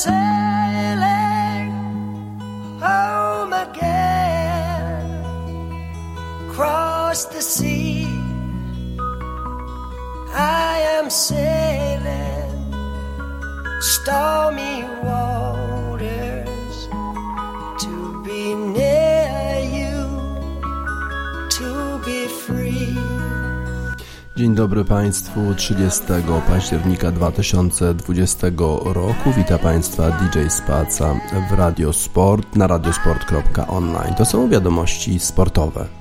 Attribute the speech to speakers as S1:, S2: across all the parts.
S1: sailing
S2: Państwu 30 października 2020 roku. Witam Państwa DJ Spaca w Radio Sport na radiosport.online. To są wiadomości sportowe.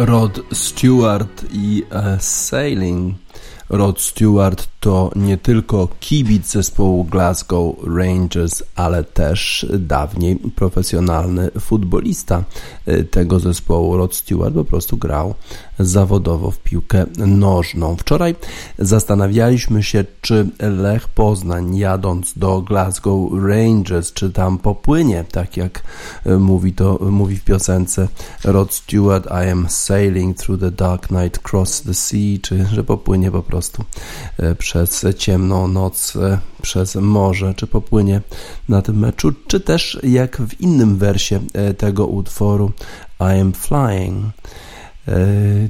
S2: Rod Stewart i e, Sailing. Rod Stewart to nie tylko kibic zespołu Glasgow Rangers, ale też dawniej profesjonalny futbolista e, tego zespołu. Rod Stewart po prostu grał zawodowo w piłkę nożną. Wczoraj zastanawialiśmy się, czy Lech Poznań jadąc do Glasgow Rangers, czy tam popłynie, tak jak e, mówi to mówi w piosence Rod Stewart I am sailing through the dark night cross the sea, czy że popłynie po prostu e, przez ciemną noc e, przez morze, czy popłynie na tym meczu, czy też jak w innym wersie e, tego utworu I am flying e,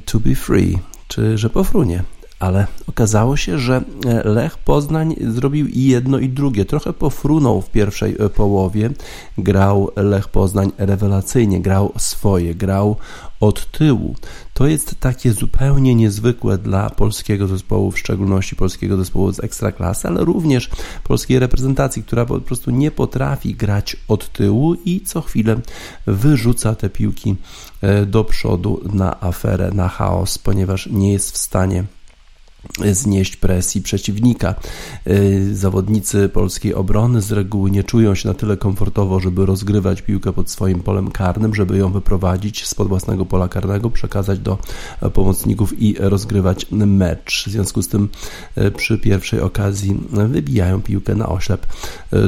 S2: to be free, czy że pofrunie
S1: ale okazało się, że Lech Poznań zrobił i jedno i drugie. Trochę pofrunął w pierwszej połowie. Grał Lech Poznań rewelacyjnie, grał swoje, grał od tyłu. To jest takie zupełnie niezwykłe dla polskiego zespołu, w szczególności polskiego zespołu z ekstraklasy, ale również polskiej reprezentacji, która po prostu nie potrafi grać od tyłu i co chwilę wyrzuca te piłki e, do przodu na aferę, na chaos, ponieważ nie jest w stanie znieść presji przeciwnika. Y, zawodnicy polskiej obrony z reguły nie czują się na tyle komfortowo, żeby rozgrywać piłkę pod swoim polem karnym, żeby ją wyprowadzić spod własnego pola karnego, przekazać do pomocników i rozgrywać mecz. W związku z tym y, przy pierwszej okazji wybijają piłkę na oślep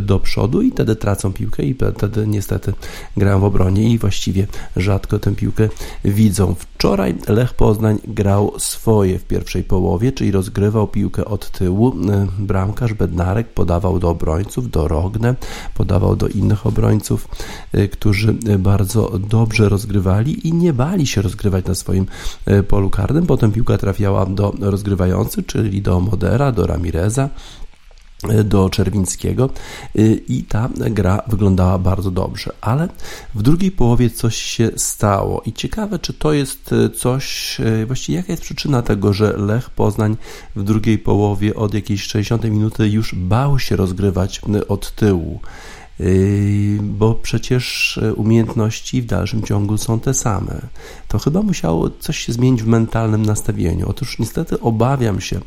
S1: do przodu i wtedy tracą piłkę i wtedy niestety grają w obronie i właściwie rzadko tę piłkę widzą. Wczoraj Lech Poznań grał swoje w pierwszej połowie, czyli rozgrywał piłkę od tyłu. E, bramkarz Bednarek podawał do obrońców, do Rogne, podawał do innych obrońców, e, którzy bardzo dobrze rozgrywali i nie bali się rozgrywać na swoim e, polu karnym. Potem piłka trafiała do rozgrywających, czyli do Modera, do Ramireza do Czerwińskiego y, i ta gra wyglądała bardzo dobrze, ale w drugiej połowie coś się stało i ciekawe, czy to jest y, coś, y, właściwie jaka jest przyczyna tego, że Lech Poznań w drugiej połowie od jakiejś 60 minuty już bał się rozgrywać od tyłu. Yy, bo przecież e, umiejętności w dalszym ciągu są te same. To chyba musiało coś się zmienić w mentalnym nastawieniu. Otóż niestety obawiam się,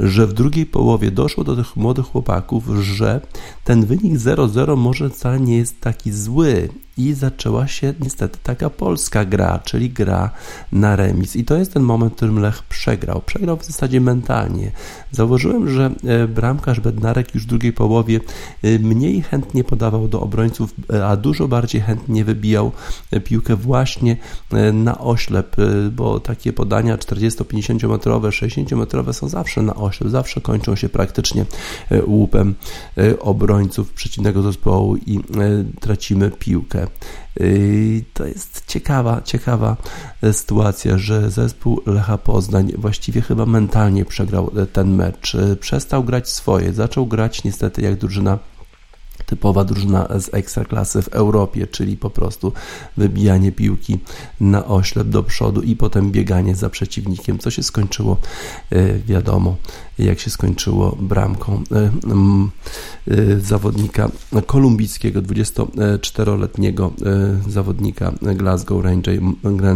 S1: że w drugiej połowie doszło do tych młodych chłopaków, że ten wynik 0-0 może wcale nie jest taki zły i zaczęła się niestety taka polska gra, czyli gra na remis. I to jest ten moment, w którym Lech przegrał. Przegrał w zasadzie mentalnie. Zauważyłem, że e, bramkarz Bednarek już w drugiej połowie e, mniej chętnie podawał do obrońców, e, a dużo bardziej chętnie wybijał piłkę właśnie na oślep, bo takie podania 40-50 metrowe, 60 metrowe są zawsze na oślep, zawsze kończą się praktycznie łupem obrońców przeciwnego zespołu i tracimy piłkę. To jest ciekawa, ciekawa e, sytuacja, że zespół Lecha Poznań właściwie chyba mentalnie przegrał e, ten mecz. E, przestał grać swoje, zaczął grać niestety jak drużyna typowa drużyna z ekstraklasy w Europie, czyli po prostu wybijanie piłki na oślep do przodu i potem bieganie za przeciwnikiem, co się skończyło, wiadomo, jak się skończyło bramką e, e, zawodnika kolumbijskiego, 24-letniego e, zawodnika Glasgow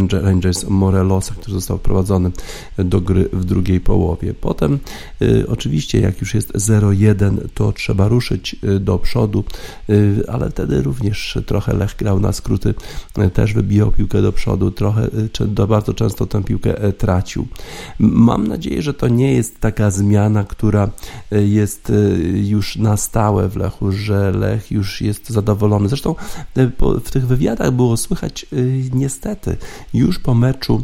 S1: Rangers Morelosa, który został wprowadzony do gry w drugiej połowie. Potem oczywiście jak już jest 0-1, to trzeba ruszyć do przodu, ale wtedy również trochę Lech grał na skróty, też wybijał piłkę do przodu, trochę, bardzo często tę piłkę tracił. Mam nadzieję, że to nie jest taka zmiana zmiana, która e, jest e, już na stałe w Lechu, że Lech już jest zadowolony. Zresztą e, w tych wywiadach było słychać niestety już po meczu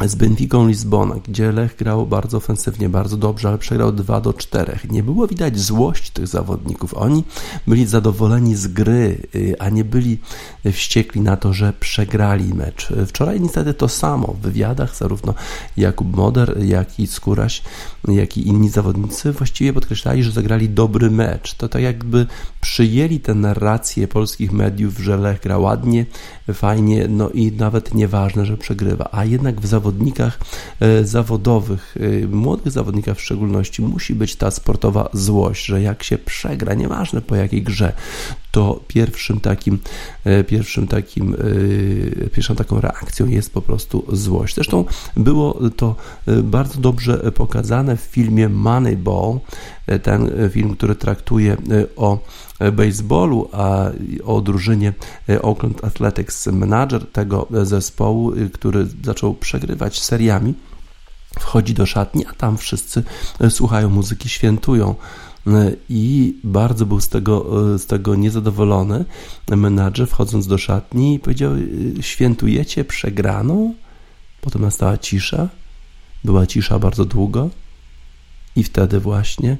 S1: z Benficą Lizbona, gdzie Lech grał bardzo ofensywnie, bardzo dobrze, ale przegrał 2 do 4. Nie było widać złość tych zawodników. Oni byli zadowoleni z gry, y, a nie byli wściekli na to, że przegrali mecz. Wczoraj niestety to samo. W wywiadach zarówno Jakub Moder, jak i Skóraś, jak i inni zawodnicy właściwie podkreślali, że zagrali dobry mecz. To tak jakby przyjęli tę narrację polskich mediów, że Lech gra ładnie, fajnie, no i nawet nieważne, że przegrywa. A jednak w zawodnikach e, zawodowych, e, młodych zawodnikach w szczególności, musi być ta sportowa złość, że jak się przegra, nieważne po jakiej grze, to pierwszym takim, e, pierwszym takim, pierwszą taką reakcją jest po prostu złość. Zresztą było to bardzo dobrze pokazane w filmie Moneyball, ten film, który traktuje o baseballu, a o drużynie Oakland Athletics, menadżer tego zespołu, który zaczął przegrywać seriami, wchodzi do szatni, a tam wszyscy słuchają muzyki, świętują. I bardzo był z tego, z tego niezadowolony menadżer wchodząc do szatni powiedział świętujecie przegraną? Potem nastała cisza, była cisza bardzo długo. I wtedy właśnie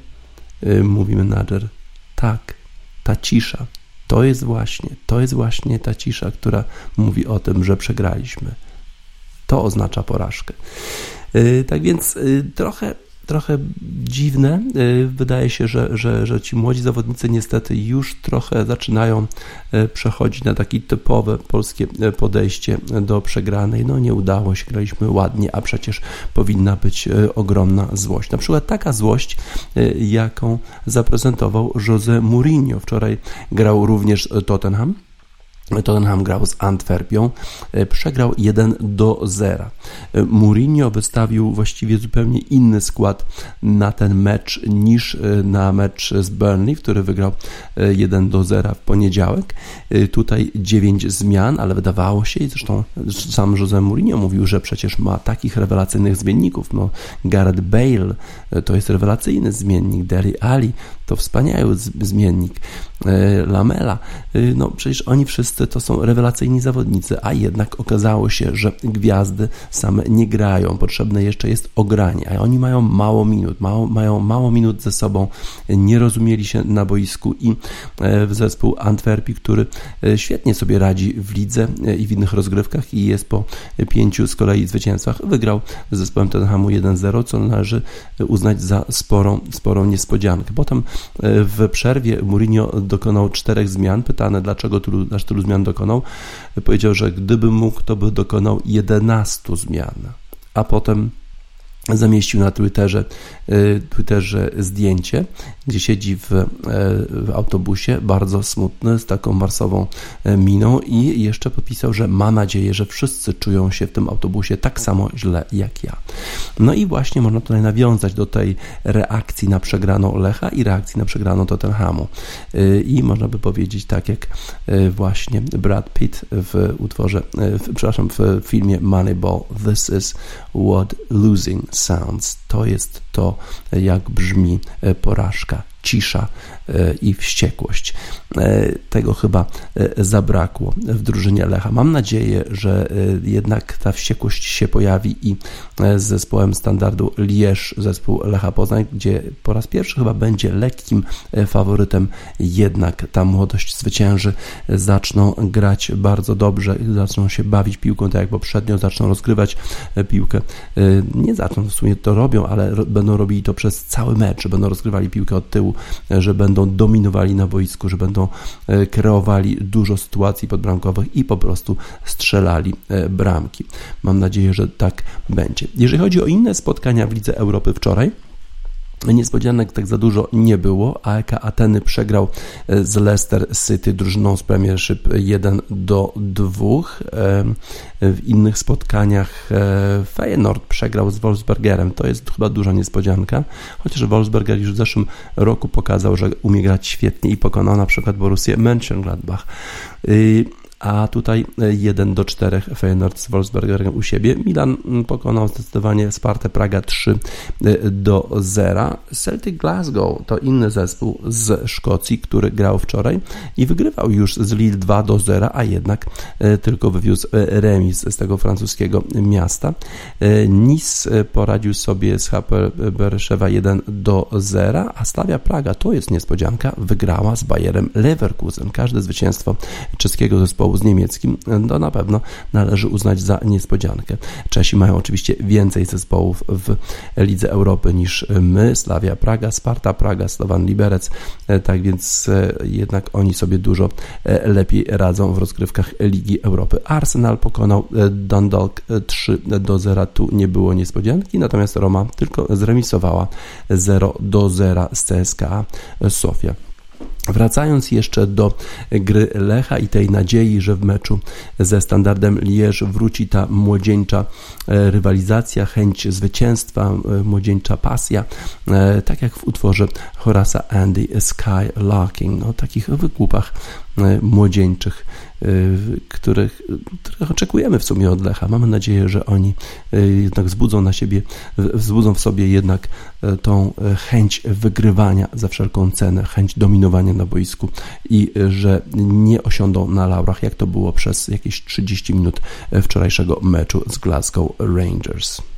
S1: mówi menadżer tak, ta cisza, to jest właśnie, to jest właśnie ta cisza, która mówi o tym, że przegraliśmy. To oznacza porażkę. Y, Tak więc y, trochę trochę dziwne. Y, Wydaje się, że, że, że ci młodzi zawodnicy niestety już trochę zaczynają y, przechodzić na takie typowe polskie y, podejście do przegranej. No nie udało się, graliśmy ładnie, a przecież powinna być ogromna złość. Na przykład taka złość, jaką zaprezentował Jose Mourinho. Wczoraj grał również Tottenham. Tottenham grał z Antwerpią, e, przegrał 1 do 0. E, Mourinho wystawił właściwie zupełnie inny skład na ten mecz niż e, na mecz z Burnley, który wygrał e, 1 do 0 w poniedziałek. Tutaj 9 zmian, ale wydawało się, i zresztą sam Jose Mourinho mówił, że przecież ma takich rewelacyjnych zmienników. No, Gareth Bale to jest rewelacyjny zmiennik, Deli Ali to wspaniały zmiennik, e, Lamela, e, no przecież oni wszyscy to są rewelacyjni zawodnicy, a jednak okazało się, że gwiazdy same nie grają, potrzebne jeszcze jest ogranie, a oni mają mało minut, mało, mają mało minut ze sobą, nie rozumieli się na boisku i e, zespół Antwerpii, który świetnie sobie radzi w lidze i w innych rozgrywkach i jest po pięciu z kolei zwycięstwach, wygrał z zespołem Tottenhamu 1-0, co należy uznać za sporą, sporą niespodziankę. Potem w przerwie Mourinho dokonał czterech zmian. Pytane, dlaczego tylu, aż tylu zmian dokonał, powiedział, że gdyby mógł, to by dokonał 11 zmian. A potem zamieścił na Twitterze, e, Twitterze zdjęcie, gdzie siedzi w, e, w autobusie, bardzo smutny, z taką marsową e, miną i jeszcze podpisał, że ma nadzieję, że wszyscy czują się w tym autobusie tak samo źle jak ja. No i właśnie można tutaj nawiązać do tej reakcji na przegraną Lecha i reakcji na przegraną Tottenhamu. E, I można by powiedzieć tak jak e, właśnie Brad Pitt w utworze, w, przepraszam, w filmie Moneyball, This is what losing sounds. To jest to, jak brzmi e, porażka, cisza e, i wściekłość. E, Tego chyba e, zabrakło w drużynie Lecha. Mam nadzieję, że jednak ta wściekłość się pojawi i z zespołem standardu Lierz, zespół Lecha Poznań, gdzie po raz pierwszy chyba będzie lekkim faworytem, jednak ta młodość zwycięży, zaczną grać bardzo dobrze, zaczną się bawić piłką tak jak poprzednio, zaczną rozgrywać piłkę. Nie zaczną, w sumie to robią, ale będą robili to przez cały mecz, będą rozgrywali piłkę od tyłu, e, że będą dominowali na boisku, że będą e, kreowali dużo sytuacji podbramkowych i po prostu strzelali e, bramki. Mam nadzieję, że tak będzie. Jeżeli chodzi o inne spotkania w Lidze Europy wczoraj, Niespodzianek tak za dużo nie było. AEK Ateny przegrał e, z Leicester City drużyną z Premiership 1 do 2. Em, W innych spotkaniach e, Feyenoord przegrał z Wolfsbergerem. To jest chyba duża niespodzianka, chociaż Wolfsberger już w zeszłym roku pokazał, że umie grać świetnie i pokonał na przykład Borussię Mönchengladbach. A tutaj 1 do 4 Feyenoord z Wolfsbergerem u siebie. Milan mm, pokonał zdecydowanie Spartę Praga 3 do 0. Celtic Glasgow to inny zespół z Szkocji, który grał wczoraj i wygrywał już z Lille 2 do 0, a jednak e, tylko wywiózł e, remis z tego francuskiego miasta. E, Nice e, poradził sobie z HP Bereszewa 1 do 0, a Slavia Praga to jest niespodzianka, wygrała z Bayerem Leverkusen. Każde zwycięstwo czeskiego zespołu z niemieckim to na pewno należy uznać za niespodziankę. Czesi mają oczywiście więcej zespołów w Lidze Europy niż my, Slavia Praga, Sparta Praga, Slovan Liberec, e, tak więc e, jednak oni sobie dużo e, lepiej radzą w rozgrywkach Ligi Europy. Arsenal pokonał Dundalk e, 3 do 0, tu nie było niespodzianki, natomiast Roma tylko zremisowała 0 do 0 z CSKA Sofia. Wracając jeszcze do gry Lecha i tej nadziei, że w meczu ze standardem Lierz wróci ta młodzieńcza e, rywalizacja, chęć zwycięstwa, e, młodzieńcza pasja, e, tak jak w utworze Horasa Andy Sky Larking, no, takich wykupach e, młodzieńczych, e, których, których oczekujemy w sumie od Lecha. Mamy nadzieję, że oni e, jednak wzbudzą na siebie, wzbudzą w sobie jednak e, tą e, chęć wygrywania za wszelką cenę, chęć dominowania na boisku i e, że nie osiądą na laurach, jak to było przez jakieś 30 minut e, wczorajszego meczu z Glasgow Rangers.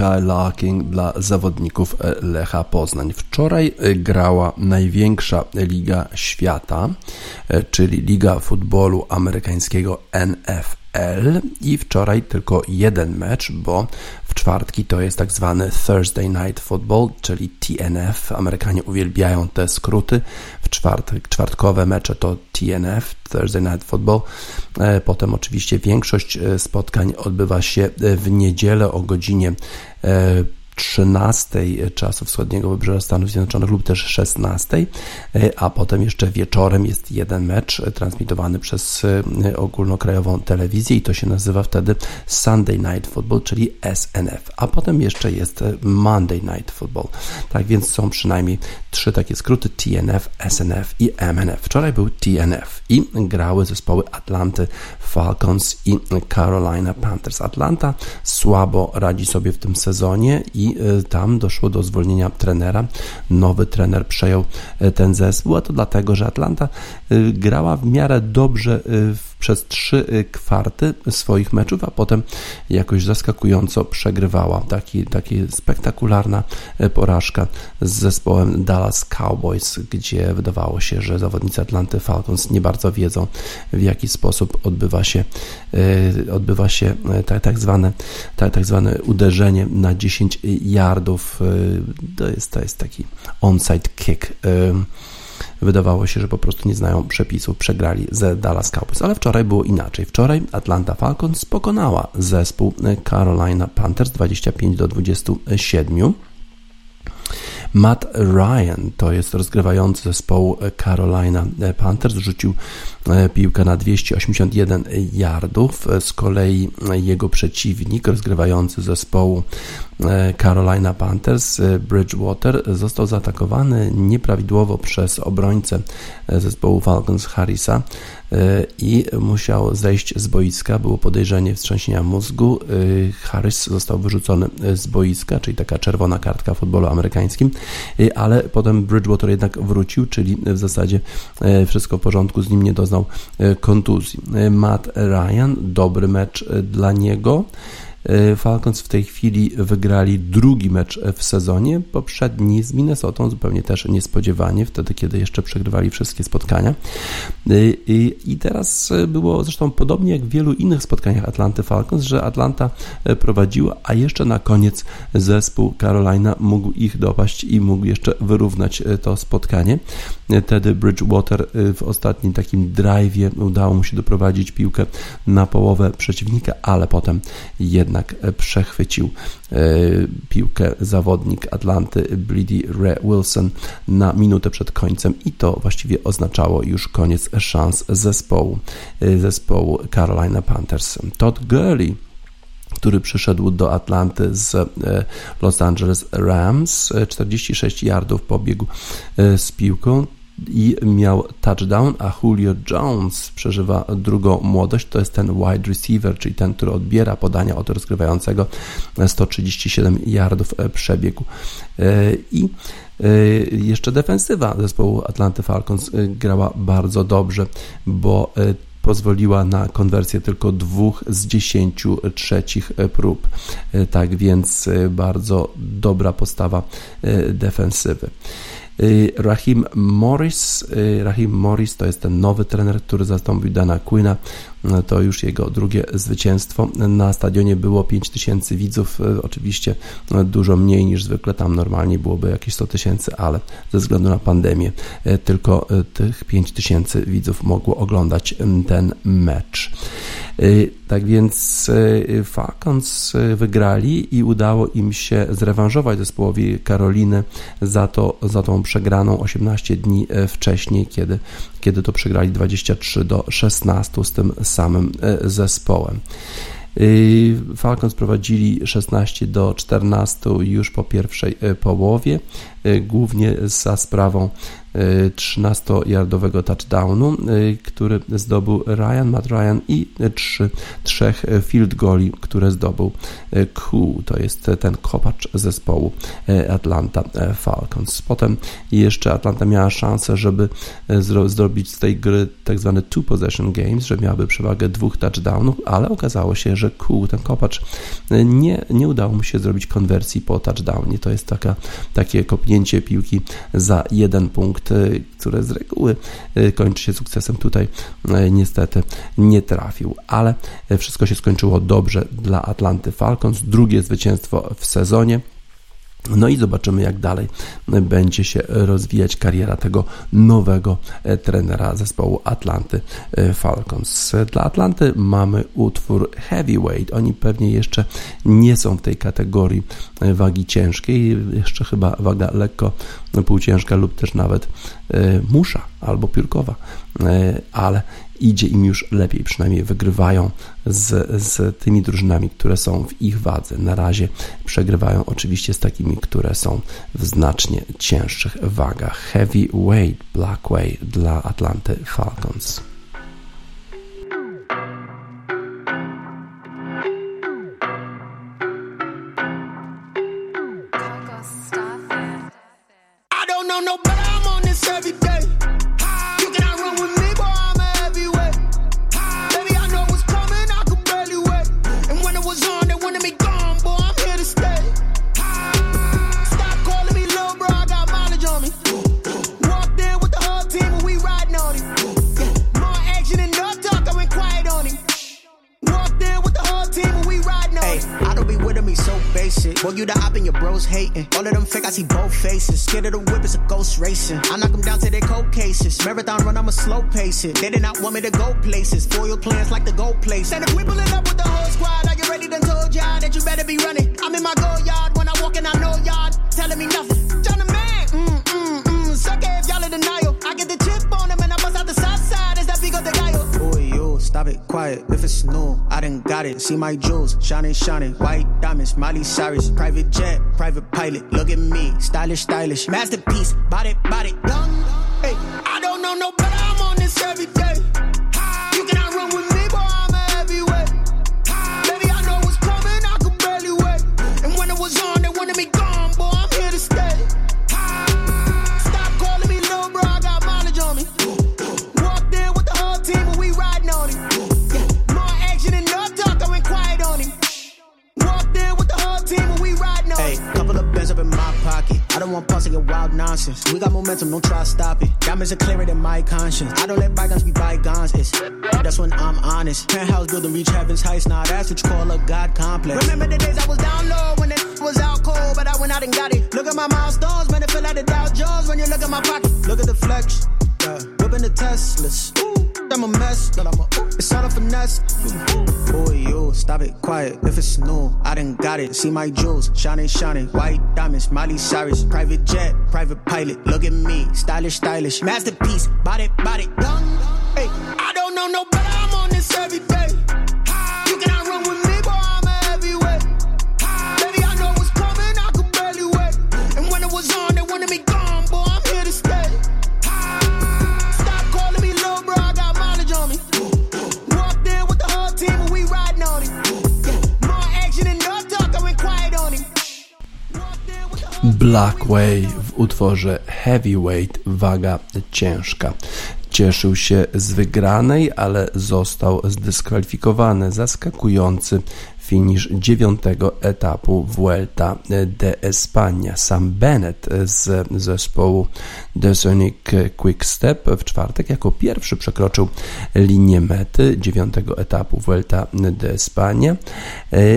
S1: Skylarking dla zawodników Lecha Poznań. Wczoraj grała największa liga świata, czyli Liga Futbolu Amerykańskiego NFL i wczoraj tylko jeden mecz, bo w czwartki to jest tak zwany Thursday Night Football, czyli TNF. Amerykanie uwielbiają te skróty. W czwartek, czwartkowe mecze to TNF, Thursday Night Football. E, potem oczywiście większość e, spotkań odbywa się w niedzielę o godzinie 13 czasu wschodniego wybrzeża Stanów Zjednoczonych lub też 16, a potem jeszcze wieczorem jest jeden mecz transmitowany przez e, ogólnokrajową telewizję i to się nazywa wtedy Sunday Night Football, czyli SNF, a potem jeszcze jest Monday Night Football. Tak więc są przynajmniej trzy takie skróty TNF, SNF i MNF. Wczoraj był TNF i grały zespoły Atlanty Falcons i Carolina Panthers. Atlanta słabo radzi sobie w tym sezonie i y, tam doszło do zwolnienia trenera. Nowy trener przejął y, ten zespół, a to dlatego, że Atlanta y, grała w miarę dobrze w przez trzy y, kwarty swoich meczów, a potem jakoś zaskakująco przegrywała. Taki, taki spektakularna y, porażka z zespołem Dallas Cowboys, gdzie wydawało się, że zawodnicy Atlanty Falcons nie bardzo wiedzą, w jaki sposób odbywa się, y, odbywa się tak, tak, zwane, tak, tak zwane uderzenie na 10 yardów. To jest, to jest taki onside kick wydawało się, że po prostu nie znają przepisów, przegrali ze Dallas Cowboys. Ale wczoraj było inaczej. Wczoraj Atlanta Falcons pokonała zespół Carolina Panthers 25 do 27. Matt Ryan to jest rozgrywający zespołu Carolina Panthers, rzucił piłkę na 281 yardów. Z kolei jego przeciwnik, rozgrywający zespołu e, Carolina Panthers, e, Bridgewater, został zaatakowany nieprawidłowo przez obrońcę zespołu Falcons Harrisa i musiał zejść z boiska. Było podejrzenie wstrząsienia mózgu. Harris został wyrzucony z boiska, czyli taka czerwona kartka w futbolu amerykańskim, ale potem Bridgewater jednak wrócił, czyli w zasadzie wszystko w porządku, z nim nie doznał kontuzji. Matt Ryan, dobry mecz dla niego. Falcons w tej chwili wygrali drugi mecz w sezonie, poprzedni z Minnesotą, zupełnie też niespodziewanie, wtedy kiedy jeszcze przegrywali wszystkie spotkania. I teraz było zresztą podobnie jak w wielu innych spotkaniach Atlanty Falcons, że Atlanta prowadziła, a jeszcze na koniec zespół Carolina mógł ich dopaść i mógł jeszcze wyrównać to spotkanie. Wtedy Bridgewater w ostatnim takim drive'ie udało mu się doprowadzić piłkę na połowę przeciwnika, ale potem jednak przechwycił e, piłkę zawodnik Atlanty Bleedy Ray Wilson na minutę przed końcem i to właściwie oznaczało już koniec szans zespołu, e, zespołu Carolina Panthers. Todd Gurley który przyszedł do Atlanty z e, Los Angeles Rams. 46 yardów pobiegł z piłką i miał touchdown, a Julio Jones przeżywa drugą młodość. To jest ten wide receiver, czyli ten, który odbiera podania od rozgrywającego 137 yardów e, przebiegu. E, I e, jeszcze defensywa zespołu Atlanty Falcons grała bardzo dobrze, bo pozwoliła na konwersję tylko dwóch z dziesięciu trzecich prób. Tak więc bardzo dobra postawa defensywy. Y, Rahim Morris. Y, Rahim Morris to jest ten nowy trener, który zastąpił Dana Quina. Y, to już jego drugie zwycięstwo. Na stadionie było 5000 widzów, oczywiście dużo mniej niż zwykle, tam normalnie byłoby jakieś 100 tysięcy, ale ze względu na pandemię tylko tych 5000 widzów mogło oglądać ten mecz. Tak więc Falcons wygrali i udało im się zrewanżować zespołowi Karoliny za, to, za tą przegraną 18 dni e, wcześniej, kiedy, kiedy to przegrali 23 do 16 z tym samym e, zespołem. E, Falcons prowadzili 16 do 14 już po pierwszej połowie, głównie za sprawą 13-yardowego touchdownu, y, który zdobył Ryan, Matt Ryan i trzy, trzech field goli, które zdobył Q. To jest ten kopacz zespołu y, Atlanta y, Falcons. Potem jeszcze Atlanta miała szansę, żeby zrobić z tej gry tak zwane two possession games, że miałaby przewagę dwóch touchdownów, ale okazało się, że Q, ten kopacz, nie, nie udało mu się zrobić konwersji po touchdownie. To jest taka, takie kopnięcie piłki za jeden punkt punkt, które z reguły e, kończy się sukcesem, tutaj e, niestety nie trafił, ale e, wszystko się skończyło dobrze dla Atlanty Falcons. Drugie zwycięstwo w sezonie. No i zobaczymy, jak dalej będzie się rozwijać kariera tego nowego e, trenera zespołu Atlanty e, Falcons. Dla Atlanty mamy utwór Heavyweight. Oni pewnie jeszcze nie są w tej kategorii e, wagi ciężkiej, jeszcze chyba waga lekko półciężka lub też nawet musza albo piórkowa, ale idzie im już lepiej, przynajmniej wygrywają z, z tymi drużynami, które są w ich wadze. Na razie przegrywają oczywiście z takimi, które są w znacznie cięższych wagach. Heavyweight Blackway dla Atlanty Falcons.
S3: It. They did not want me to go places. Foil plans like the gold place. And if we pulling up with the whole squad, are you ready? Then told y'all that you better be running. I'm in my go yard when I walk in, I know y'all telling me nothing. John the man, mm, mm, mm. Suck if y'all in denial. I get the chip on them and I bust out the south side. Is that of the guy? Boy, you stop it, quiet. If it's new, I done got it. See my jewels, shining, shining. White diamonds, Miley Cyrus. Private jet, private pilot. Look at me, stylish, stylish. Masterpiece, body, body, young. Momentum, don't try to stop it. Diamonds are clearer than my conscience. I don't let bygones be bygones. It's that's when I'm honest. Penthouse building reach heaven's heights. Now that's what you call a god complex. Remember the days I was down low when it was out cold, but I went out and got it. Look at my milestones, man, it feel like the Dow Jones when you look at my pocket. Look at the flex, yeah. whipping the Teslas. Ooh. I'm a mess, but I'm a, it's all a finesse. Boy, you stop it, quiet. If it's new, I done got it. See my jewels, shining, shining. White diamonds, Miley Cyrus. Private jet, private pilot. Look at me, stylish, stylish. Masterpiece, body, body, young. Hey, I don't know no. I'm on this every day.
S1: Blackway w utworze Heavyweight, waga ciężka. Cieszył się z wygranej, ale został zdyskwalifikowany. Zaskakujący finisz dziewiątego etapu Vuelta de España. Sam Bennett z zespołu The Sonic Quickstep w czwartek jako pierwszy przekroczył linię mety dziewiątego etapu Vuelta de España,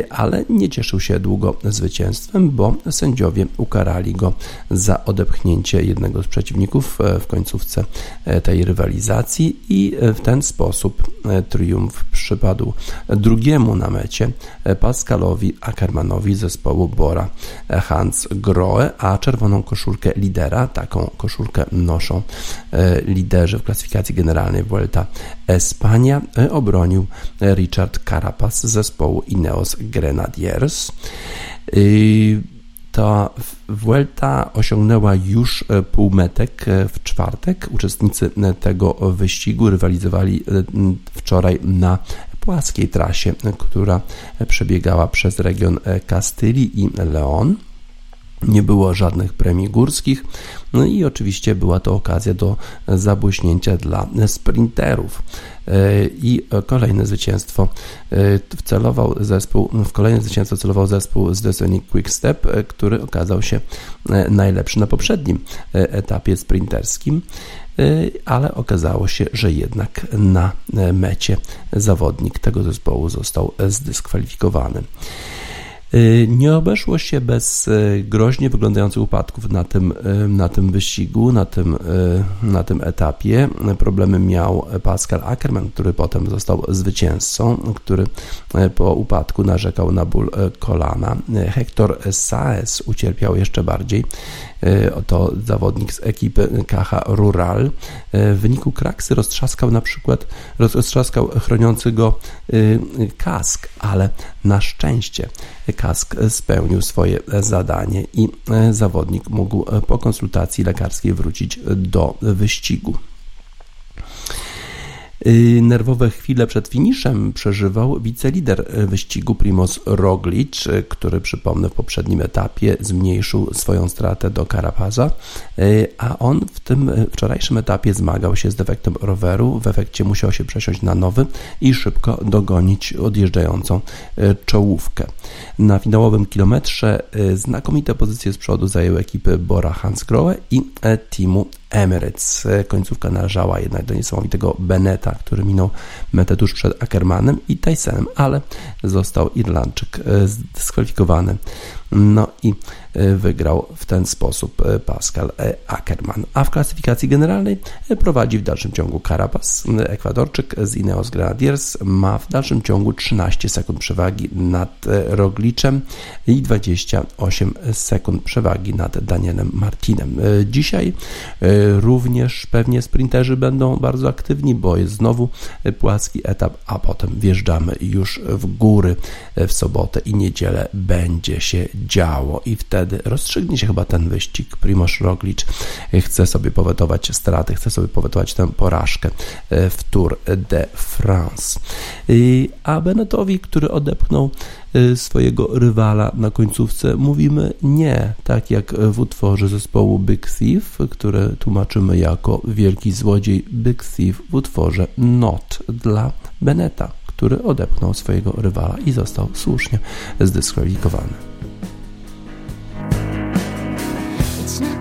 S1: ale nie cieszył się długo zwycięstwem, bo sędziowie ukarali go za odepchnięcie jednego z przeciwników w końcówce tej rywalizacji i w ten sposób triumf przypadł drugiemu na mecie Pascalowi Ackermanowi zespołu Bora Hans Grohe, a czerwoną koszulkę lidera, taką koszulkę noszą liderzy w klasyfikacji generalnej Vuelta Espania, obronił Richard Carapaz z zespołu Ineos Grenadiers. Ta Vuelta osiągnęła już półmetek w czwartek. Uczestnicy tego wyścigu rywalizowali wczoraj na płaskiej trasie, która przebiegała przez region Kastylii i Leon. Nie było żadnych premii górskich, no i oczywiście była to okazja do zabłyśnięcia dla sprinterów. I kolejne zwycięstwo wcelował zespół, w kolejne zwycięstwo celował zespół z Sonic Quickstep, który okazał się najlepszy na poprzednim etapie sprinterskim ale okazało się, że jednak na mecie zawodnik tego zespołu został zdyskwalifikowany. Nie obeszło się bez groźnie wyglądających upadków na tym, na tym wyścigu, na tym, na tym etapie. Problemy miał Pascal Ackermann, który potem został zwycięzcą, który po upadku narzekał na ból kolana. Hector Saez ucierpiał jeszcze bardziej. To zawodnik z ekipy Kacha Rural. W wyniku kraksy roztrzaskał na przykład roztrzaskał chroniący go kask, ale na szczęście kask spełnił swoje zadanie i zawodnik mógł po konsultacji lekarskiej wrócić do wyścigu. Nerwowe chwile przed finiszem przeżywał wicelider wyścigu Primoz Roglic, który przypomnę w poprzednim etapie zmniejszył swoją stratę do Karapaza, a on w tym wczorajszym etapie zmagał się z defektem roweru, w efekcie musiał się przesiąść na nowy i szybko dogonić odjeżdżającą czołówkę. Na finałowym kilometrze znakomite pozycje z przodu zajęły ekipy Bora Hansgrohe i teamu Emirates. Końcówka należała jednak do niesamowitego Beneta, który minął metę tuż przed Ackermanem i Tysonem, ale został Irlandczyk zdyskwalifikowany. No i wygrał w ten sposób Pascal Ackermann. A w klasyfikacji generalnej prowadzi w dalszym ciągu Carapaz. Ekwadorczyk z Ineos Grenadiers ma w dalszym ciągu 13 sekund przewagi nad Rogliczem i 28 sekund przewagi nad Danielem Martinem. Dzisiaj również pewnie sprinterzy będą bardzo aktywni, bo jest znowu płaski etap, a potem wjeżdżamy już w góry w sobotę i niedzielę będzie się działo i wtedy rozstrzygnie się chyba ten wyścig. Primoz Roglic chce sobie powetować straty, chce sobie powetować tę porażkę w Tour de France. A Benetowi, który odepchnął swojego rywala na końcówce, mówimy nie, tak jak w utworze zespołu Big Thief, które tłumaczymy jako wielki złodziej Big Thief w utworze Not dla Beneta, który odepchnął swojego rywala i został słusznie zdyskwalifikowany.
S4: It's not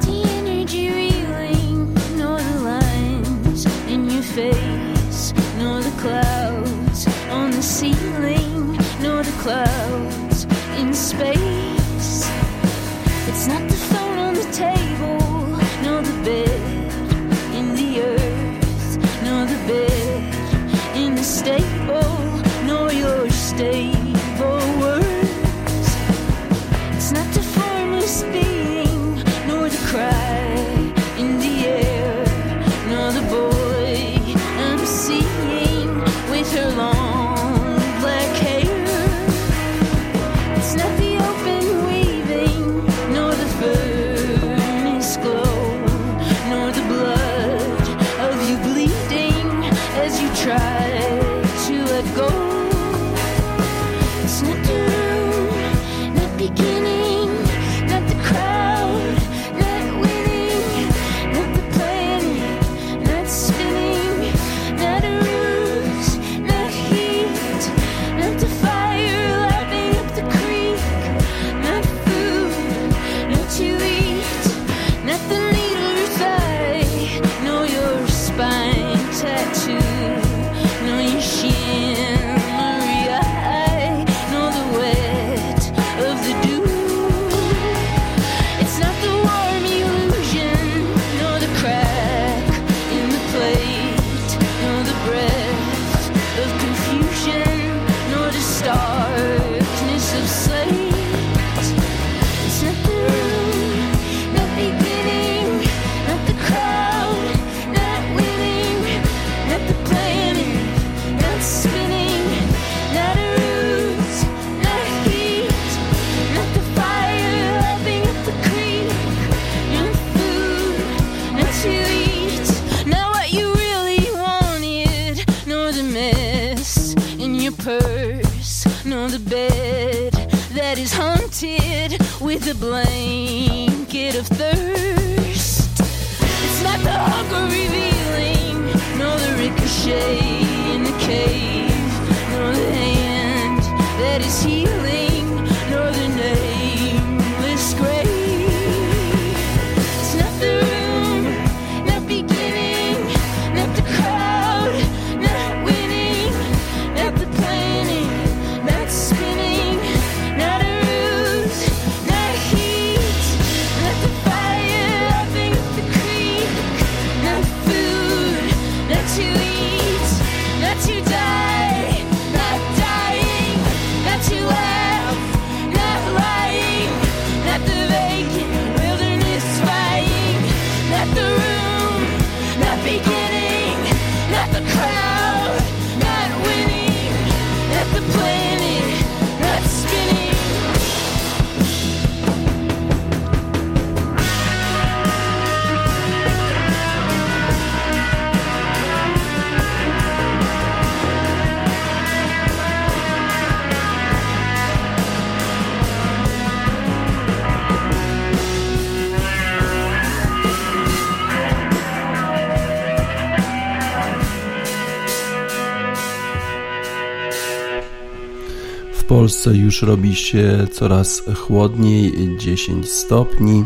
S4: Polsce już robi się coraz chłodniej, 10 stopni,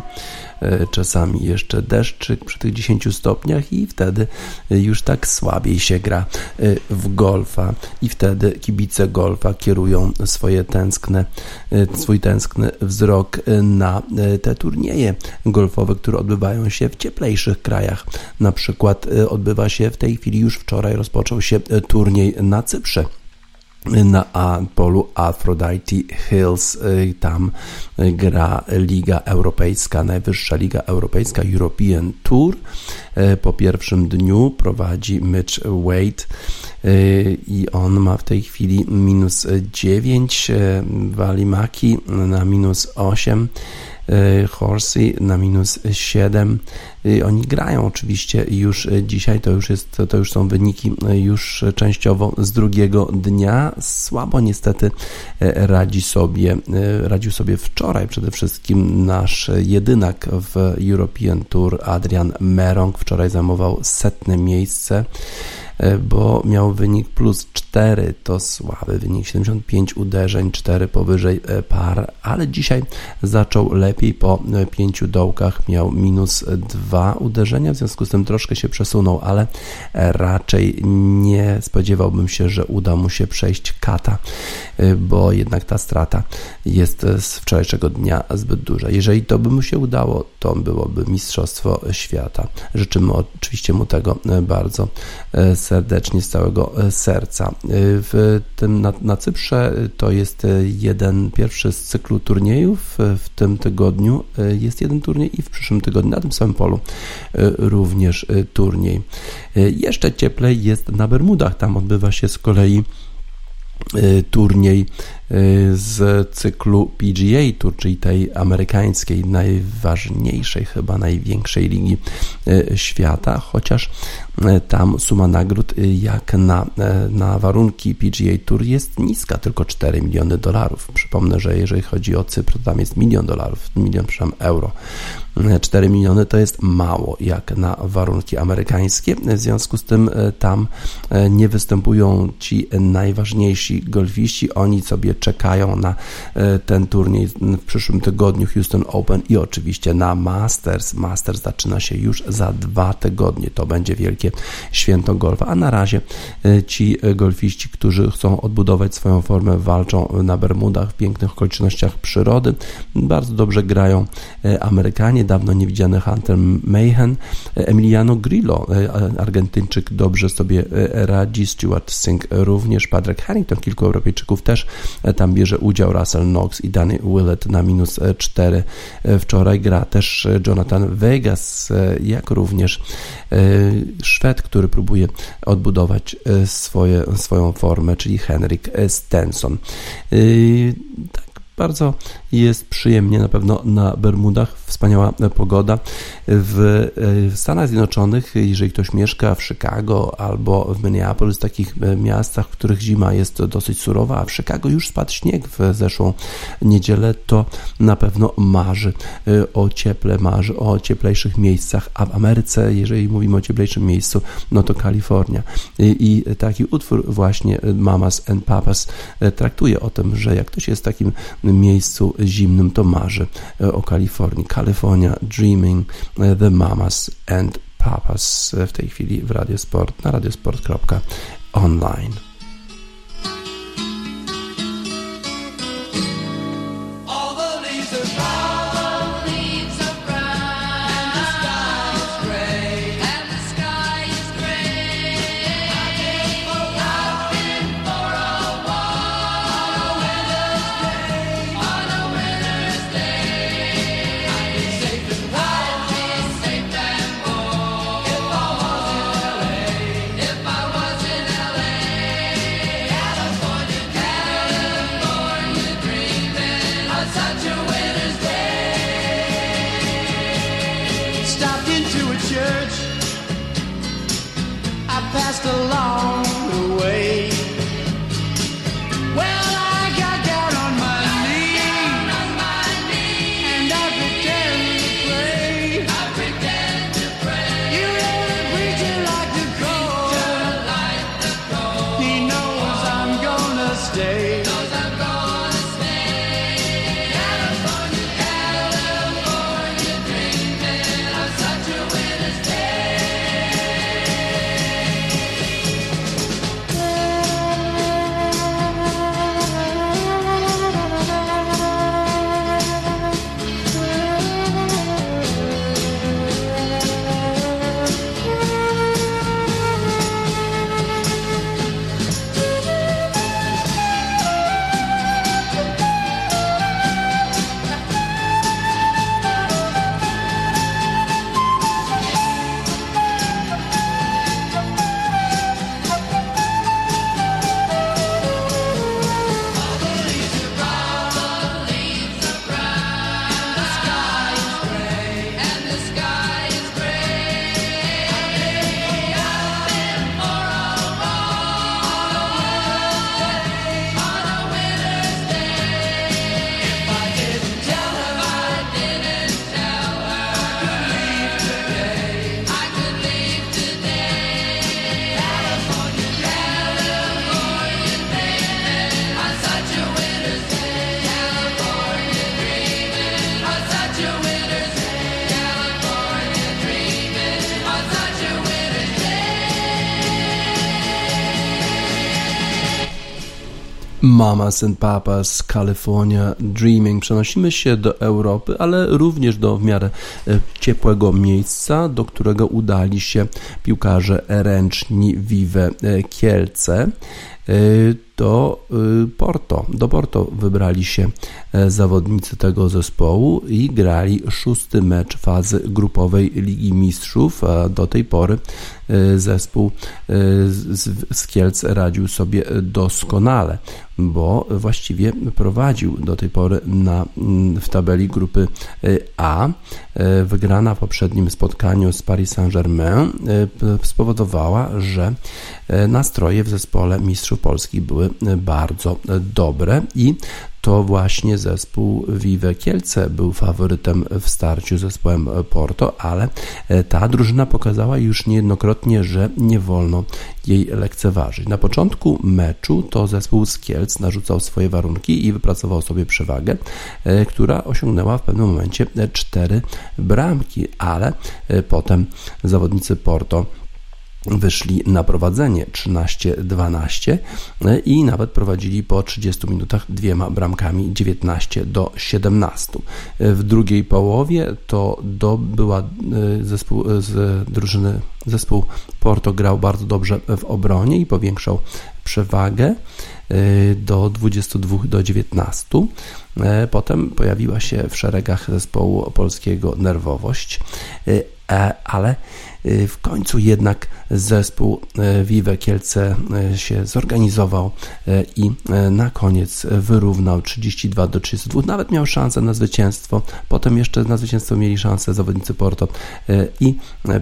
S4: e, czasami jeszcze deszczyk przy tych 10 stopniach i wtedy już tak słabiej się gra e, w golfa i wtedy kibice golfa kierują swoje tęskne, e, swój tęskny wzrok na te turnieje golfowe, które odbywają się w cieplejszych krajach. Na przykład odbywa się w tej chwili już wczoraj rozpoczął się turniej na Cyprze na polu Aphrodite Hills. Y, tam gra Liga Europejska, najwyższa Liga Europejska European Tour. Y, po pierwszym dniu prowadzi Mitch Wade y, i on ma w tej chwili minus 9, Walimaki na minus 8. E, Horsey na minus 7. Oni grają oczywiście już dzisiaj, to już, jest, to już są wyniki już częściowo z drugiego dnia. Słabo niestety e, radzi sobie, e, radził sobie wczoraj przede wszystkim nasz jedynak w European Tour Adrian Merong. Wczoraj zajmował setne miejsce.
S1: Bo miał wynik plus 4, to słaby wynik, 75 uderzeń, 4 powyżej par, ale dzisiaj zaczął lepiej po pięciu dołkach, miał minus 2 uderzenia, w związku z tym troszkę się przesunął, ale raczej nie spodziewałbym się, że uda mu się przejść kata, bo jednak ta strata jest z wczorajszego dnia zbyt duża. Jeżeli to by mu się udało, to byłoby Mistrzostwo Świata. Życzymy oczywiście mu tego bardzo serdecznie, z całego serca. W tym na, na Cyprze to jest jeden pierwszy z cyklu turniejów. W tym tygodniu jest jeden turniej i w przyszłym tygodniu na tym samym polu również turniej. Jeszcze cieplej jest na Bermudach. Tam odbywa się z kolei turniej z cyklu PGA Tour, czyli tej amerykańskiej, najważniejszej, chyba największej ligi e, świata, chociaż tam suma nagród jak na, na warunki PGA Tour jest niska, tylko 4 miliony dolarów. Przypomnę, że jeżeli chodzi o Cypr, to tam jest milion dolarów, milion, przepraszam, euro. 4 miliony to jest mało jak na warunki amerykańskie, w związku z tym tam nie występują ci najważniejsi golfiści, oni sobie czekają na e, ten turniej w przyszłym tygodniu Houston Open i oczywiście na Masters. Masters zaczyna się już za dwa tygodnie. To będzie wielkie święto golfa, a na razie e, ci golfiści, którzy chcą odbudować swoją formę, walczą na Bermudach w pięknych okolicznościach przyrody. Bardzo dobrze grają e, Amerykanie, dawno niewidziany Hunter Mayhem, Emiliano Grillo, Argentyńczyk dobrze sobie radzi, Stuart Singh również, Patrick Harrington, kilku Europejczyków też tam bierze udział Russell Knox i Danny Willett na minus 4. E, wczoraj gra też e, Jonathan Vegas, e, jak również Szwed, który próbuje odbudować swoje, swoją formę, czyli Henrik Stenson. Bardzo jest przyjemnie na pewno na Bermudach, wspaniała pogoda. W Stanach Zjednoczonych, jeżeli ktoś mieszka w Chicago albo w Minneapolis, takich e, miastach, w których zima jest dosyć surowa, a w Chicago już spadł śnieg w zeszłą niedzielę, to na pewno marzy e, o cieple, marzy o cieplejszych miejscach, a w Ameryce, jeżeli mówimy o cieplejszym miejscu, no to Kalifornia. I taki utwór właśnie Mamas and Papas e, traktuje o tym, że jak ktoś jest takim miejscu zimnym, to marzy o Kalifornii. California Dreaming, The Mamas and Papas w tej chwili w Radiosport na radiosport.online. Mamas and Papas California Dreaming. Przenosimy się do Europy, ale również do w miarę e, ciepłego miejsca, do którego udali się piłkarze ręczni Vive Kielce e, do e, Porto. Do Porto wybrali się zawodnicy tego zespołu i grali szósty mecz fazy grupowej Ligi Mistrzów. Do tej pory zespół z Kielc radził sobie doskonale bo właściwie prowadził do tej pory na, mm, w tabeli grupy e, A. E, wygrana w poprzednim spotkaniu z Paris Saint-Germain e, spowodowała, że nastroje w zespole Mistrzów Polski były bardzo dobre i to właśnie zespół Vive Kielce był faworytem w starciu z zespołem Porto, ale ta drużyna pokazała już niejednokrotnie, że nie wolno jej lekceważyć. Na początku meczu to zespół z Kielc narzucał swoje warunki i wypracował sobie przewagę, która osiągnęła w pewnym momencie cztery bramki, ale potem zawodnicy Porto wyszli na prowadzenie 13-12 i nawet prowadzili po 30 minutach dwiema bramkami 19 do 17. W drugiej połowie to do, była e, zespół e, z drużyny zespół Porto grał bardzo dobrze w obronie i powiększał przewagę e, do 22 do 19. Potem pojawiła się w szeregach zespołu polskiego nerwowość, ale w końcu jednak zespół y, Vive Kielce y, się zorganizował i na koniec wyrównał 32 do 32. Nawet miał szansę na zwycięstwo. Potem jeszcze na zwycięstwo mieli szansę zawodnicy Porto i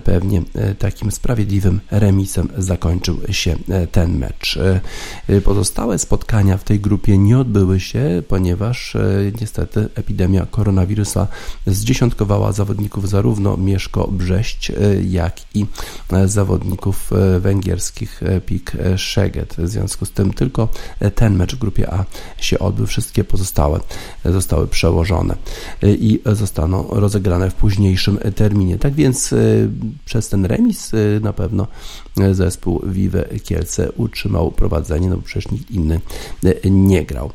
S1: pewnie takim sprawiedliwym remisem zakończył się ten mecz. Pozostałe spotkania w tej grupie nie odbyły się, ponieważ niestety epidemia koronawirusa zdziesiątkowała zawodników zarówno Mieszko Brześć, jak jak i e, zawodników e, węgierskich e, PIK Szeged. W związku z tym tylko ten mecz w grupie A się odbył, wszystkie pozostałe zostały przełożone i zostaną rozegrane w późniejszym terminie. Tak więc przez ten remis na pewno zespół Vive Kielce utrzymał prowadzenie, no bo przecież nikt inny nie grał.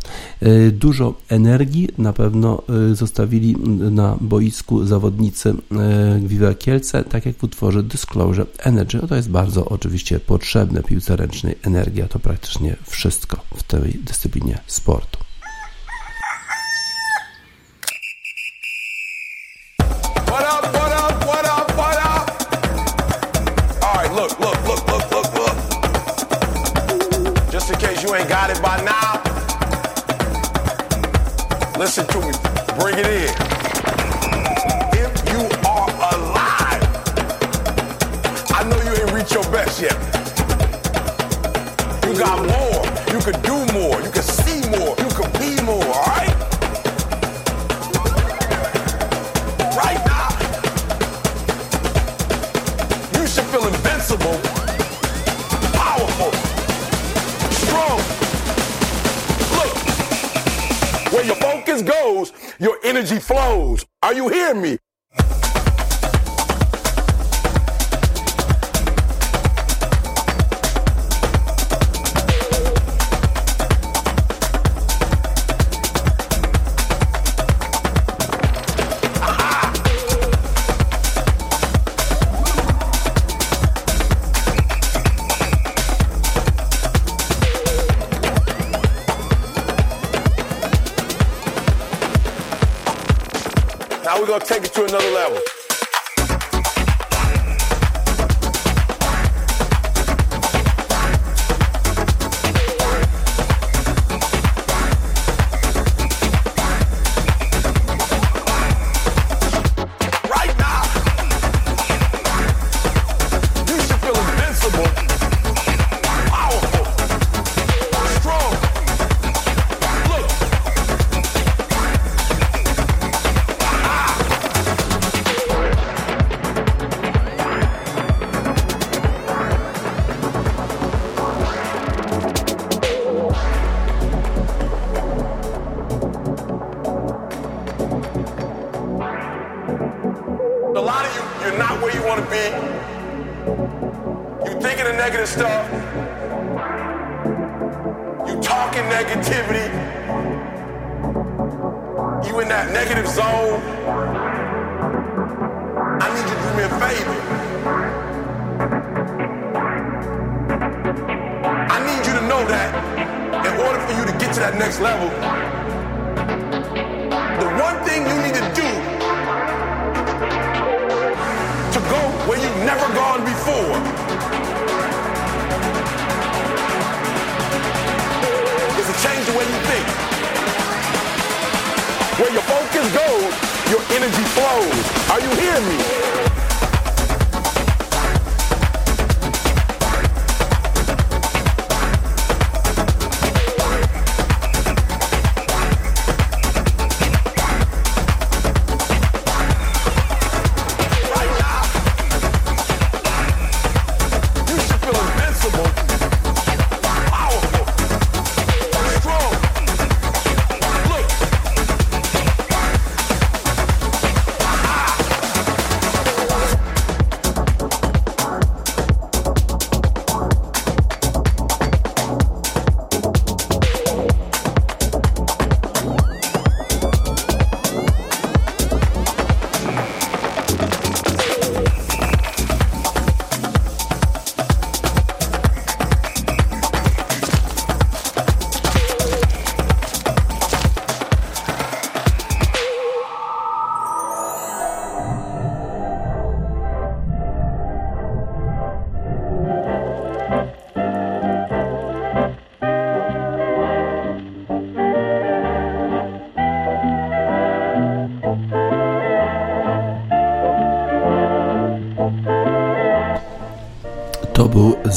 S1: Dużo energii na pewno zostawili na boisku zawodnicy Vive Kielce, tak jak w utworze Disclosure Energy. To jest bardzo oczywiście potrzebne piłce ręcznej. Energia to praktycznie wszystko w tej dyscyplinie sportu.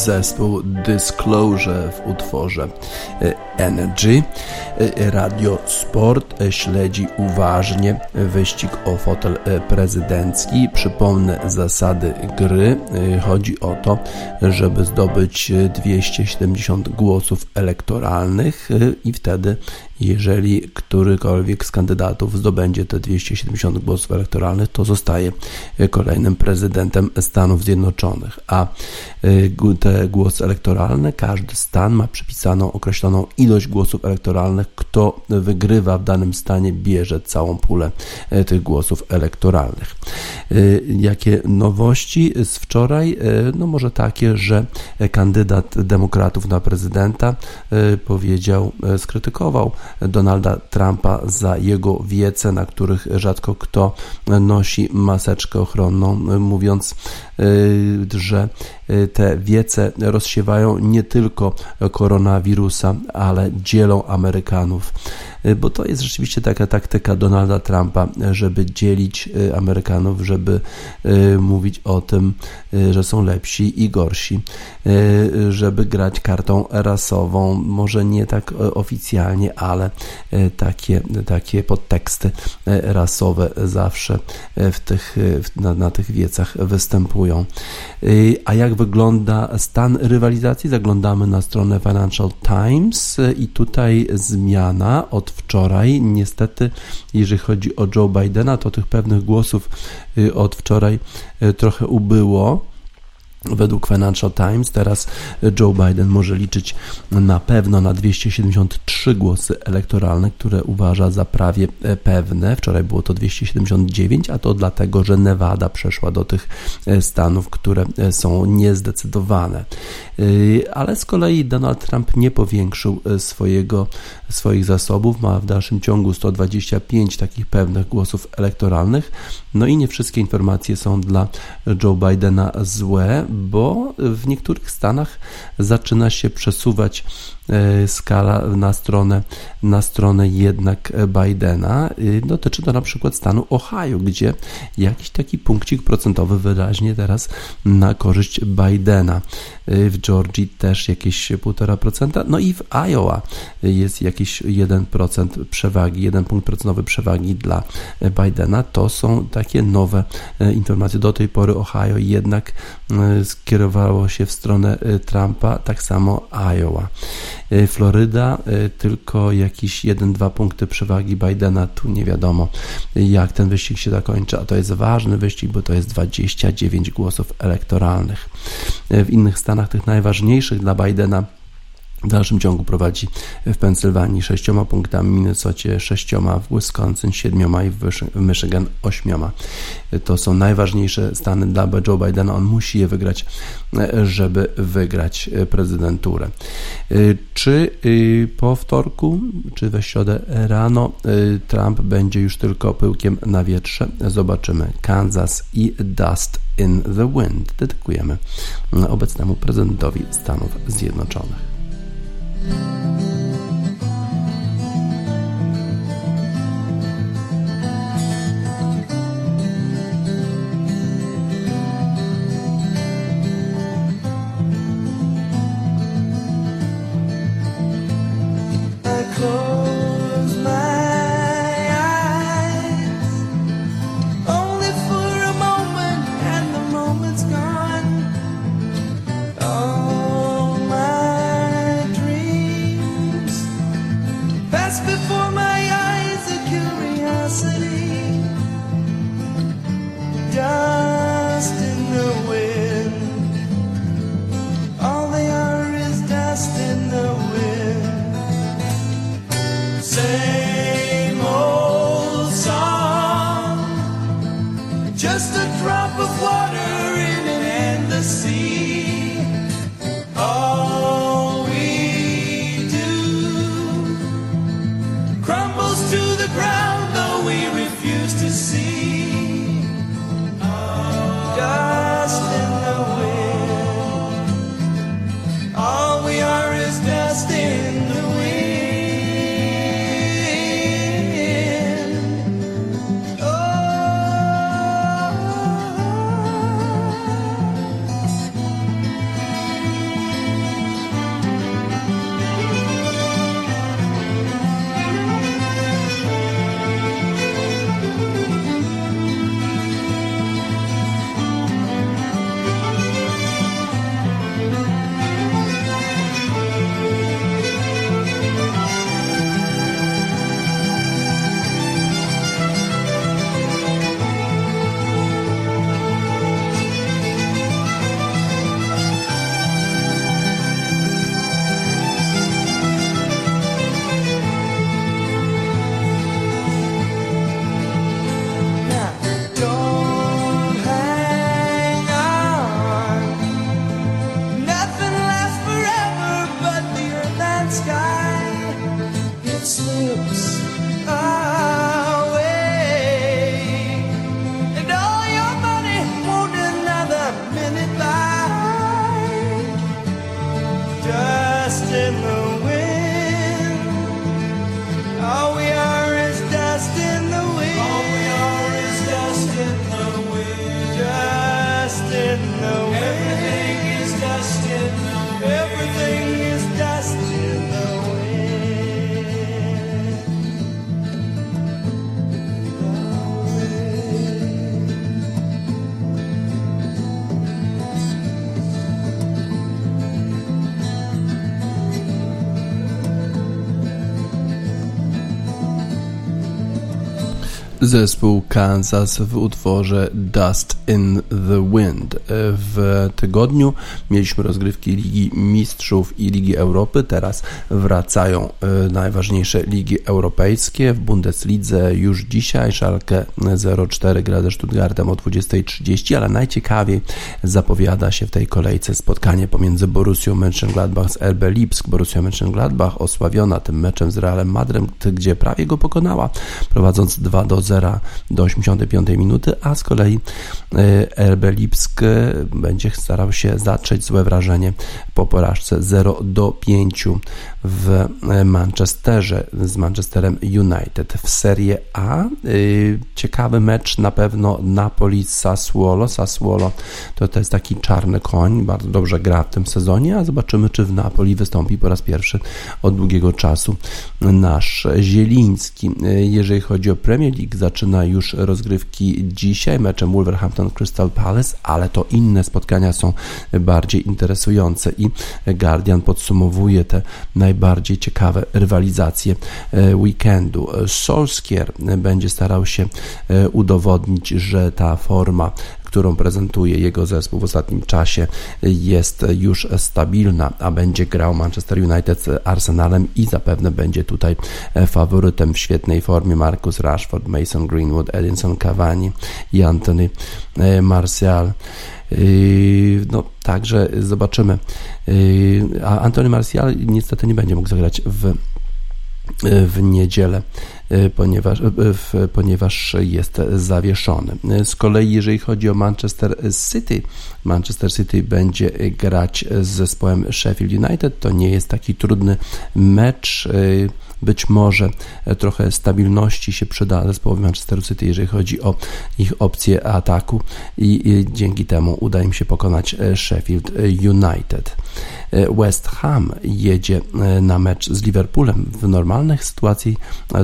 S1: Zespół Disclosure w utworze e, Energy. E, Radio Sport e, śledzi uważnie wyścig o fotel prezydencki. Przypomnę zasady gry. Chodzi o to, żeby zdobyć e, 270 głosów elektoralnych i wtedy jeżeli którykolwiek z kandydatów zdobędzie te 270 głosów elektoralnych, to zostaje kolejnym prezydentem Stanów Zjednoczonych. A gu- te głosy elektoralne, każdy stan ma przypisaną określoną ilość głosów elektoralnych. Kto wygrywa w danym stanie, bierze całą pulę y, tych głosów elektoralnych. Jakie nowości z wczoraj? No może takie, że kandydat demokratów na prezydenta powiedział, skrytykował Donalda Trumpa za jego wiece, na których rzadko kto nosi maseczkę ochronną, mówiąc, y, że y, te wiece rozsiewają nie tylko koronawirusa, ale dzielą Amerykanów. Y, Bo to jest rzeczywiście taka taktyka Donalda Trumpa, żeby dzielić y, Amerykanów, żeby y, mówić o tym, y, że są lepsi i gorsi, y, żeby grać kartą rasową, może nie tak oficjalnie, ale takie, takie podteksty rasowe zawsze w tych, na, na tych wiecach występują. Y, A jak wygląda stan rywalizacji? Zaglądamy na stronę Financial Times y, i tutaj zmiana od wczoraj. Niestety, jeżeli chodzi o Joe Bidena, to tych pewnych głosów y, od wczoraj y, trochę ubyło. Według Financial Times teraz Joe Biden może liczyć na pewno na 273 głosy elektoralne, które uważa za prawie e, pewne. Wczoraj było to 279, a to dlatego, że Nevada przeszła do tych e, stanów, które e, są niezdecydowane. Ale z kolei Donald Trump nie powiększył swojego, swoich zasobów, ma w dalszym ciągu 125 takich pewnych głosów elektoralnych. No i nie wszystkie informacje są dla Joe Bidena złe, bo w niektórych stanach zaczyna się przesuwać skala na stronę, na stronę jednak Bidena. Y, Dotyczy to na przykład stanu Ohio, gdzie jakiś taki punkcik procentowy wyraźnie teraz na korzyść Bidena. Y, W Georgii też jakieś 1,5%, no i w Iowa jest jakiś 1% przewagi, 1 punkt procentowy przewagi dla Bidena. To są takie nowe e, informacje. Do tej pory Ohio jednak e, skierowało się w stronę e, Trumpa, tak samo Iowa. E, Floryda e, tylko jakieś 1-2 punkty przewagi Bidena, tu nie wiadomo jak ten wyścig się zakończy, a to jest ważny wyścig, bo to jest 29 głosów elektoralnych. W innych stanach, tych najważniejszych dla Bidena, W dalszym ciągu prowadzi w Pensylwanii sześcioma punktami, w Minnesocie sześcioma, w Wisconsin siedmioma i w Michigan ośmioma. To są najważniejsze stany dla Joe Bidena. On musi je wygrać, żeby wygrać prezydenturę. Czy po wtorku, czy we środę rano Trump będzie już tylko pyłkiem na wietrze? Zobaczymy. Kansas i Dust in the Wind dedykujemy obecnemu prezydentowi Stanów Zjednoczonych. Música Zespół Kansas w utworze Dust in the Wind. W tygodniu mieliśmy rozgrywki Ligi Mistrzów i Ligi Europy. Teraz wracają e, najważniejsze ligi europejskie. W Bundeslidze już dzisiaj Schalke 04 gra ze Stuttgartem o 20.30, ale najciekawiej zapowiada się w tej kolejce spotkanie pomiędzy Borussią Mönchengladbach z RB Lipsk. Borussia Mönchengladbach osławiona tym meczem z Realem Madrem, gdzie prawie go pokonała, prowadząc 2 do 0 0 do 85 minuty, a z kolei e, RB Lipsk będzie starał się zatrzeć złe wrażenie po porażce 0 do 5 w Manchesterze z Manchesterem United. W Serie A ciekawy mecz na pewno Napoli-Sassuolo. Sassuolo to, to jest taki czarny koń, bardzo dobrze gra w tym sezonie, a zobaczymy, czy w Napoli wystąpi po raz pierwszy od długiego czasu nasz Zieliński. Jeżeli chodzi o Premier League, zaczyna już rozgrywki dzisiaj meczem Wolverhampton Crystal Palace, ale to inne spotkania są bardziej interesujące i Guardian podsumowuje te najbardziej ciekawe rywalizacje e, weekendu. Solskjaer będzie starał się e, udowodnić, że ta forma którą prezentuje jego zespół w ostatnim czasie, jest już stabilna, a będzie grał Manchester United z Arsenalem i zapewne będzie tutaj faworytem w świetnej formie Marcus Rashford, Mason Greenwood, Edinson Cavani i Anthony Martial. No, także zobaczymy. A Antony Martial niestety nie będzie mógł zagrać w w niedzielę, ponieważ, ponieważ jest zawieszony. Z kolei, jeżeli chodzi o Manchester City, Manchester City będzie grać z zespołem Sheffield United. To nie jest taki trudny mecz. Być może trochę stabilności się przyda zespołowi Manchester City, jeżeli chodzi o ich opcję ataku i dzięki temu uda im się pokonać Sheffield United. West Ham jedzie na mecz z Liverpoolem. W normalnych sytuacji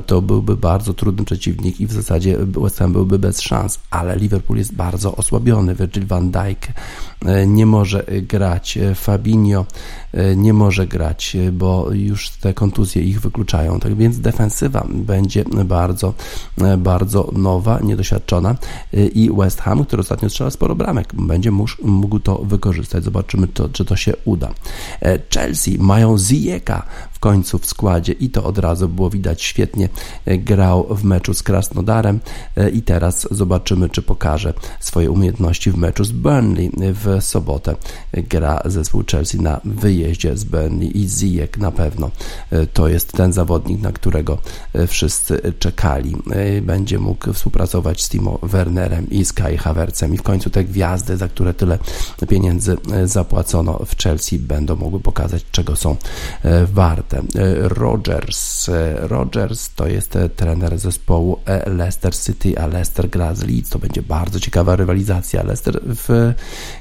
S1: to byłby bardzo trudny przeciwnik i w zasadzie West Ham byłby bez szans, ale Liverpool jest bardzo osłabiony. Virgil van Dijk nie może grać, Fabinho nie może grać, bo już te kontuzje ich wykluczają. Tak więc defensywa będzie bardzo, bardzo nowa, niedoświadczona i West Ham, który ostatnio strzela sporo bramek, będzie mógł to wykorzystać. Zobaczymy, to, czy to się uda. Chelsea mają Ziyeka w końcu w składzie i to od razu było widać świetnie. Grał w meczu z Krasnodarem i teraz zobaczymy, czy pokaże swoje umiejętności w meczu z Burnley w sobotę. Gra zespół Chelsea na wyjeździe z Burnley i Ziyek na pewno to jest ten zawodnik, na którego wszyscy czekali. Będzie mógł współpracować z Timo Wernerem i Kai Havertzem i w końcu te gwiazdy, za które tyle pieniędzy zapłacono w Chelsea będą mogły pokazać, czego są warte. Rogers. Rogers to jest trener zespołu Leicester City, a Leicester gra z Leeds. To będzie bardzo ciekawa rywalizacja. Leicester w,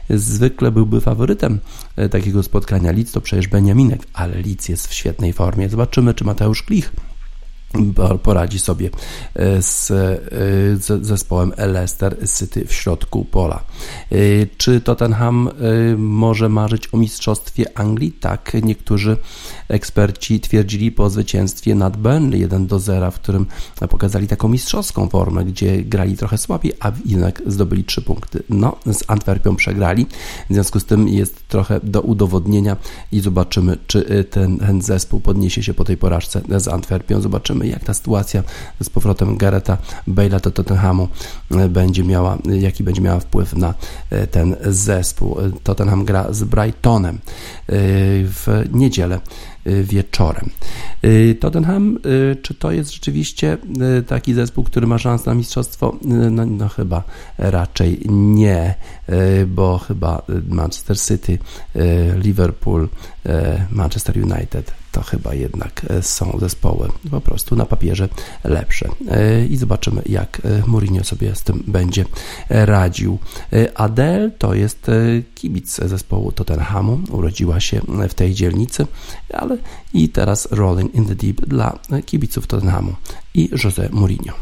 S1: zwykle byłby faworytem takiego spotkania. Leeds to przecież Beniaminek, ale Leeds jest w świetnej formie. Zobaczymy, czy Mateusz Klich poradzi sobie e, z, e, zespołem Leicester City w środku pola. E, czy Tottenham może marzyć o mistrzostwie Anglii? Tak, niektórzy eksperci twierdzili po zwycięstwie nad Burnley 1 do 0, w którym pokazali taką mistrzowską formę, gdzie grali trochę słabiej, a jednak zdobyli 3 punkty. No, z Antwerpią przegrali, w związku z tym jest trochę do udowodnienia i zobaczymy, czy ten, ten zespół podniesie się po tej porażce z Antwerpią. Zobaczymy, jak ta sytuacja z powrotem Gareta Bale'a do Tottenhamu e, będzie miała, jaki będzie miała wpływ na ten zespół. Tottenham gra z Brightonem w niedzielę wieczorem. Tottenham, czy to jest rzeczywiście taki zespół, który ma szansę na mistrzostwo? No, no, chyba raczej nie, bo chyba Manchester City, Liverpool, Manchester United to chyba jednak e, są zespoły po prostu na papierze lepsze. E, I zobaczymy, jak e, Mourinho sobie z tym będzie radził. Adele to jest kibic zespołu Tottenhamu, urodziła się w tej dzielnicy, ale i teraz Rolling in the Deep dla kibiców Tottenhamu i Jose Mourinho.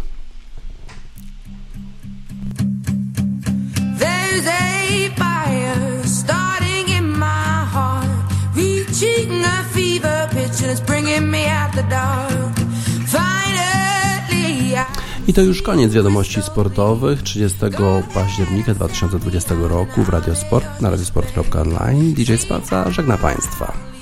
S1: I to już koniec wiadomości sportowych 30 października 2020 roku w Radiosport na radiosport.online. DJ Spaca żegna Państwa.